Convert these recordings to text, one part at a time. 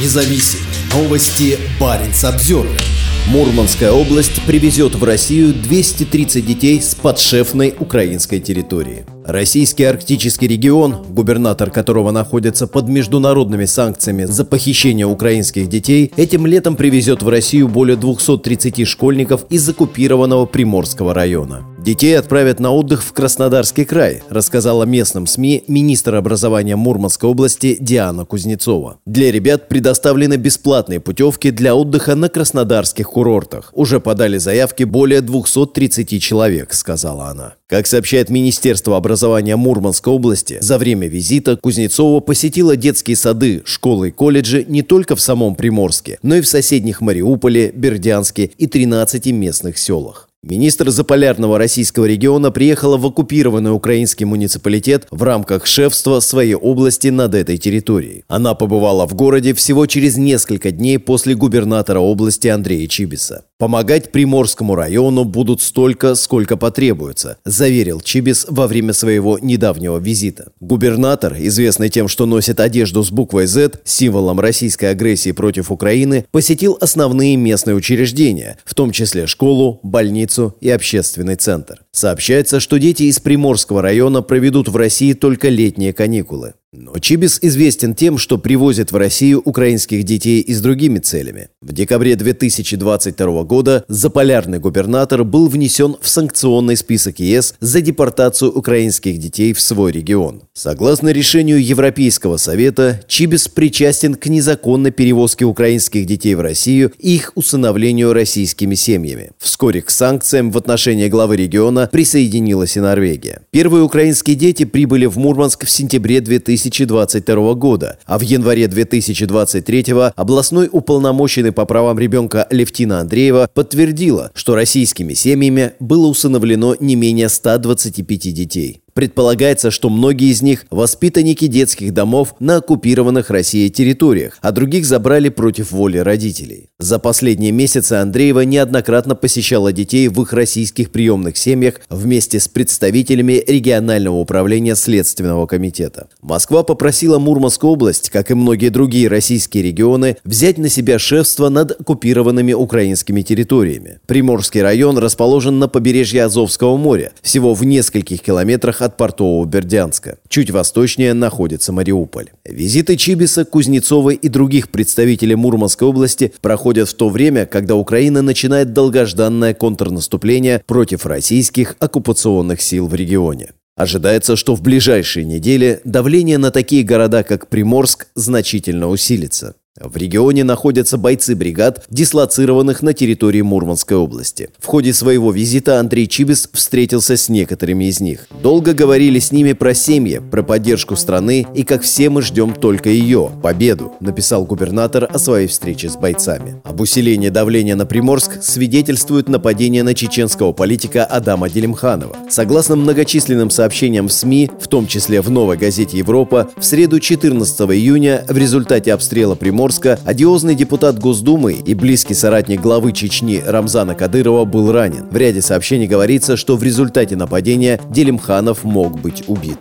независим. Новости Баренц Обзервер. Мурманская область привезет в Россию 230 детей с подшефной украинской территории. Российский арктический регион, губернатор которого находится под международными санкциями за похищение украинских детей, этим летом привезет в Россию более 230 школьников из оккупированного Приморского района. Детей отправят на отдых в Краснодарский край, рассказала местным СМИ министр образования Мурманской области Диана Кузнецова. Для ребят предоставлены бесплатные путевки для отдыха на краснодарских курортах. Уже подали заявки более 230 человек, сказала она. Как сообщает Министерство образования Мурманской области, за время визита Кузнецова посетила детские сады, школы и колледжи не только в самом Приморске, но и в соседних Мариуполе, Бердянске и 13 местных селах. Министр заполярного российского региона приехала в оккупированный украинский муниципалитет в рамках шефства своей области над этой территорией. Она побывала в городе всего через несколько дней после губернатора области Андрея Чибиса. Помогать Приморскому району будут столько, сколько потребуется, заверил Чибис во время своего недавнего визита. Губернатор, известный тем, что носит одежду с буквой Z, символом российской агрессии против Украины, посетил основные местные учреждения, в том числе школу, больницу и общественный центр. Сообщается, что дети из Приморского района проведут в России только летние каникулы. Но Чибис известен тем, что привозит в Россию украинских детей и с другими целями. В декабре 2022 года заполярный губернатор был внесен в санкционный список ЕС за депортацию украинских детей в свой регион. Согласно решению Европейского совета, Чибис причастен к незаконной перевозке украинских детей в Россию и их усыновлению российскими семьями. Вскоре к санкциям в отношении главы региона присоединилась и Норвегия. Первые украинские дети прибыли в Мурманск в сентябре 2000 2022 года, а в январе 2023 областной уполномоченный по правам ребенка Левтина Андреева подтвердила, что российскими семьями было усыновлено не менее 125 детей. Предполагается, что многие из них – воспитанники детских домов на оккупированных Россией территориях, а других забрали против воли родителей. За последние месяцы Андреева неоднократно посещала детей в их российских приемных семьях вместе с представителями регионального управления Следственного комитета. Москва попросила Мурманскую область, как и многие другие российские регионы, взять на себя шефство над оккупированными украинскими территориями. Приморский район расположен на побережье Азовского моря, всего в нескольких километрах от портового Бердянска. Чуть восточнее находится Мариуполь. Визиты Чибиса, Кузнецова и других представителей Мурманской области проходят в то время, когда Украина начинает долгожданное контрнаступление против российских оккупационных сил в регионе. Ожидается, что в ближайшие недели давление на такие города, как Приморск, значительно усилится. В регионе находятся бойцы бригад, дислоцированных на территории Мурманской области. В ходе своего визита Андрей Чибис встретился с некоторыми из них. Долго говорили с ними про семьи, про поддержку страны и как все мы ждем только ее, победу, написал губернатор о своей встрече с бойцами. Об усилении давления на Приморск свидетельствует нападение на чеченского политика Адама Делимханова. Согласно многочисленным сообщениям в СМИ, в том числе в новой газете «Европа», в среду 14 июня в результате обстрела Приморска Приморска, одиозный депутат Госдумы и близкий соратник главы Чечни Рамзана Кадырова был ранен. В ряде сообщений говорится, что в результате нападения Делимханов мог быть убит.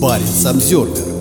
Парень Самсервер